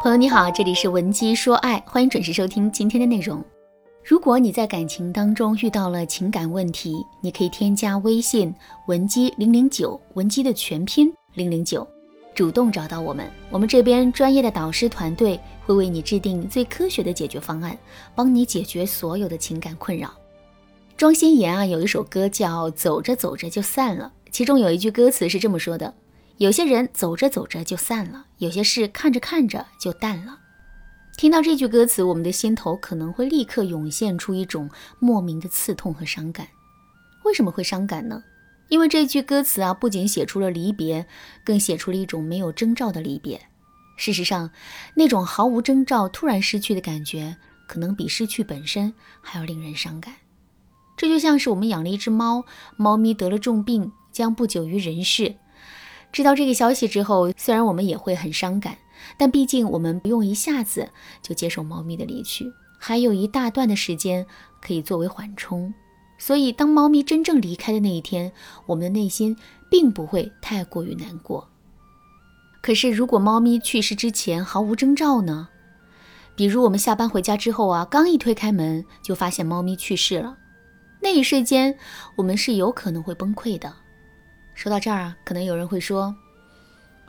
朋友你好，这里是文姬说爱，欢迎准时收听今天的内容。如果你在感情当中遇到了情感问题，你可以添加微信文姬零零九，文姬的全拼零零九，主动找到我们，我们这边专业的导师团队会为你制定最科学的解决方案，帮你解决所有的情感困扰。庄心妍啊，有一首歌叫《走着走着就散了》，其中有一句歌词是这么说的。有些人走着走着就散了，有些事看着看着就淡了。听到这句歌词，我们的心头可能会立刻涌现出一种莫名的刺痛和伤感。为什么会伤感呢？因为这句歌词啊，不仅写出了离别，更写出了一种没有征兆的离别。事实上，那种毫无征兆突然失去的感觉，可能比失去本身还要令人伤感。这就像是我们养了一只猫，猫咪得了重病，将不久于人世。知道这个消息之后，虽然我们也会很伤感，但毕竟我们不用一下子就接受猫咪的离去，还有一大段的时间可以作为缓冲。所以，当猫咪真正离开的那一天，我们的内心并不会太过于难过。可是，如果猫咪去世之前毫无征兆呢？比如我们下班回家之后啊，刚一推开门就发现猫咪去世了，那一瞬间我们是有可能会崩溃的。说到这儿啊，可能有人会说：“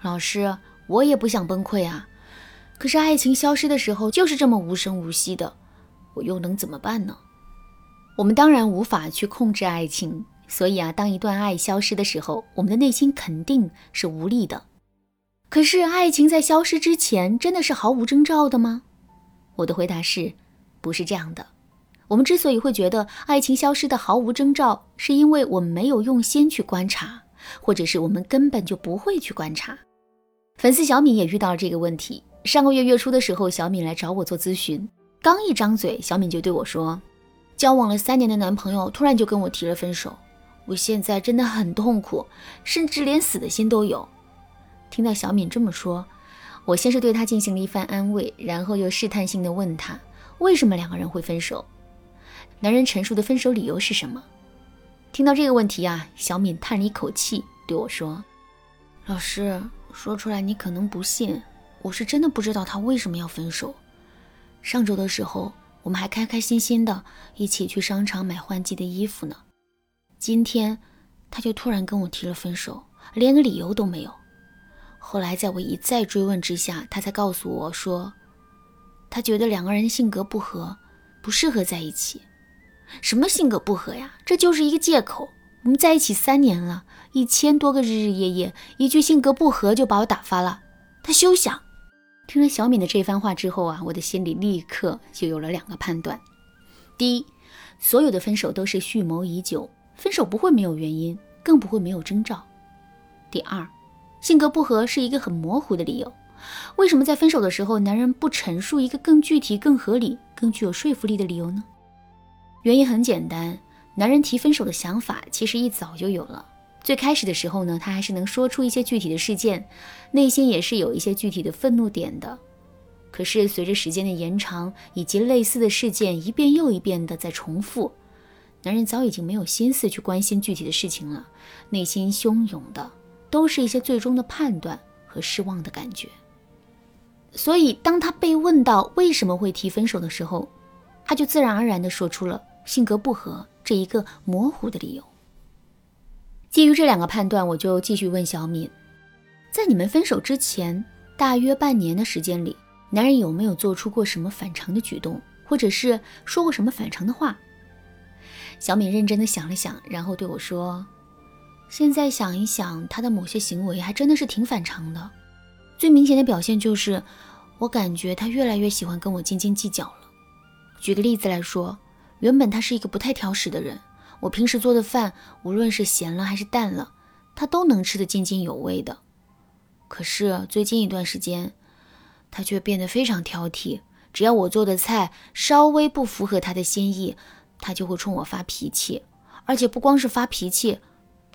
老师，我也不想崩溃啊，可是爱情消失的时候就是这么无声无息的，我又能怎么办呢？”我们当然无法去控制爱情，所以啊，当一段爱消失的时候，我们的内心肯定是无力的。可是，爱情在消失之前真的是毫无征兆的吗？我的回答是，不是这样的。我们之所以会觉得爱情消失的毫无征兆，是因为我们没有用心去观察。或者是我们根本就不会去观察。粉丝小敏也遇到了这个问题。上个月月初的时候，小敏来找我做咨询，刚一张嘴，小敏就对我说：“交往了三年的男朋友突然就跟我提了分手，我现在真的很痛苦，甚至连死的心都有。”听到小敏这么说，我先是对她进行了一番安慰，然后又试探性的问她：“为什么两个人会分手？男人陈述的分手理由是什么？”听到这个问题啊，小敏叹了一口气，对我说：“老师，说出来你可能不信，我是真的不知道他为什么要分手。上周的时候，我们还开开心心的一起去商场买换季的衣服呢。今天，他就突然跟我提了分手，连个理由都没有。后来在我一再追问之下，他才告诉我说，他觉得两个人性格不合，不适合在一起。”什么性格不合呀？这就是一个借口。我们在一起三年了，一千多个日日夜夜，一句性格不合就把我打发了，他休想！听了小敏的这番话之后啊，我的心里立刻就有了两个判断：第一，所有的分手都是蓄谋已久，分手不会没有原因，更不会没有征兆；第二，性格不合是一个很模糊的理由。为什么在分手的时候，男人不陈述一个更具体、更合理、更具有说服力的理由呢？原因很简单，男人提分手的想法其实一早就有了。最开始的时候呢，他还是能说出一些具体的事件，内心也是有一些具体的愤怒点的。可是随着时间的延长，以及类似的事件一遍又一遍的在重复，男人早已经没有心思去关心具体的事情了，内心汹涌的都是一些最终的判断和失望的感觉。所以当他被问到为什么会提分手的时候，他就自然而然地说出了。性格不合这一个模糊的理由。基于这两个判断，我就继续问小敏：在你们分手之前，大约半年的时间里，男人有没有做出过什么反常的举动，或者是说过什么反常的话？小敏认真的想了想，然后对我说：“现在想一想，他的某些行为还真的是挺反常的。最明显的表现就是，我感觉他越来越喜欢跟我斤斤计较了。举个例子来说。”原本他是一个不太挑食的人，我平时做的饭，无论是咸了还是淡了，他都能吃得津津有味的。可是最近一段时间，他却变得非常挑剔，只要我做的菜稍微不符合他的心意，他就会冲我发脾气。而且不光是发脾气，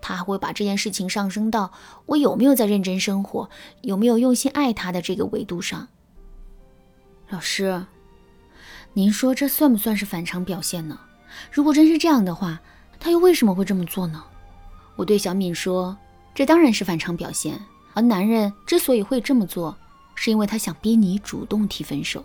他还会把这件事情上升到我有没有在认真生活，有没有用心爱他的这个维度上。老师。您说这算不算是反常表现呢？如果真是这样的话，他又为什么会这么做呢？我对小敏说：“这当然是反常表现。而男人之所以会这么做，是因为他想逼你主动提分手。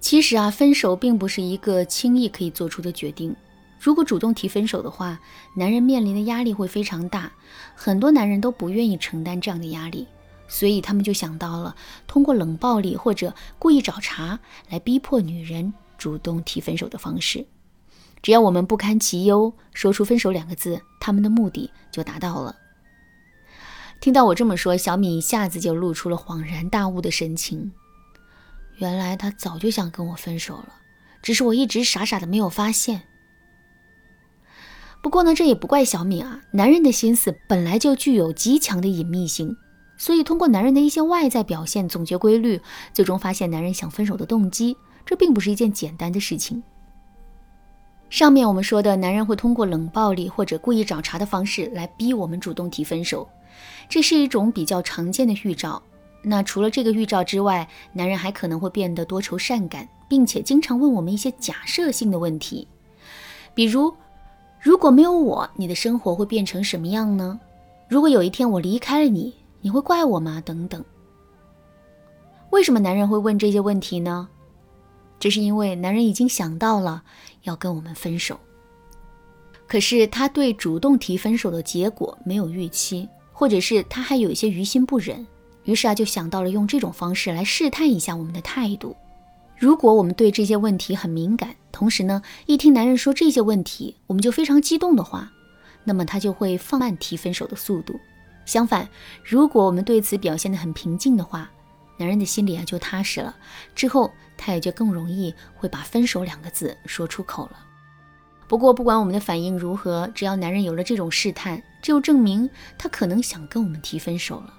其实啊，分手并不是一个轻易可以做出的决定。如果主动提分手的话，男人面临的压力会非常大，很多男人都不愿意承担这样的压力，所以他们就想到了通过冷暴力或者故意找茬来逼迫女人主动提分手的方式。只要我们不堪其忧，说出分手两个字，他们的目的就达到了。听到我这么说，小敏一下子就露出了恍然大悟的神情。原来他早就想跟我分手了，只是我一直傻傻的没有发现。不过呢，这也不怪小敏啊。男人的心思本来就具有极强的隐秘性，所以通过男人的一些外在表现总结规律，最终发现男人想分手的动机，这并不是一件简单的事情。上面我们说的男人会通过冷暴力或者故意找茬的方式来逼我们主动提分手，这是一种比较常见的预兆。那除了这个预兆之外，男人还可能会变得多愁善感，并且经常问我们一些假设性的问题，比如。如果没有我，你的生活会变成什么样呢？如果有一天我离开了你，你会怪我吗？等等。为什么男人会问这些问题呢？这是因为男人已经想到了要跟我们分手，可是他对主动提分手的结果没有预期，或者是他还有一些于心不忍，于是啊就想到了用这种方式来试探一下我们的态度。如果我们对这些问题很敏感，同时呢，一听男人说这些问题，我们就非常激动的话，那么他就会放慢提分手的速度。相反，如果我们对此表现得很平静的话，男人的心里啊就踏实了，之后他也就更容易会把分手两个字说出口了。不过，不管我们的反应如何，只要男人有了这种试探，这就证明他可能想跟我们提分手了。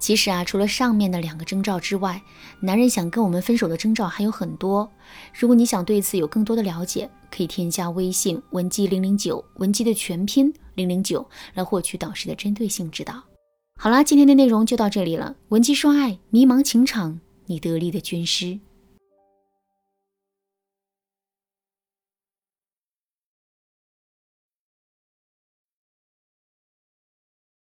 其实啊，除了上面的两个征兆之外，男人想跟我们分手的征兆还有很多。如果你想对此有更多的了解，可以添加微信文姬零零九，文姬的全拼零零九，来获取导师的针对性指导。好啦，今天的内容就到这里了。文姬说爱，迷茫情场，你得力的军师。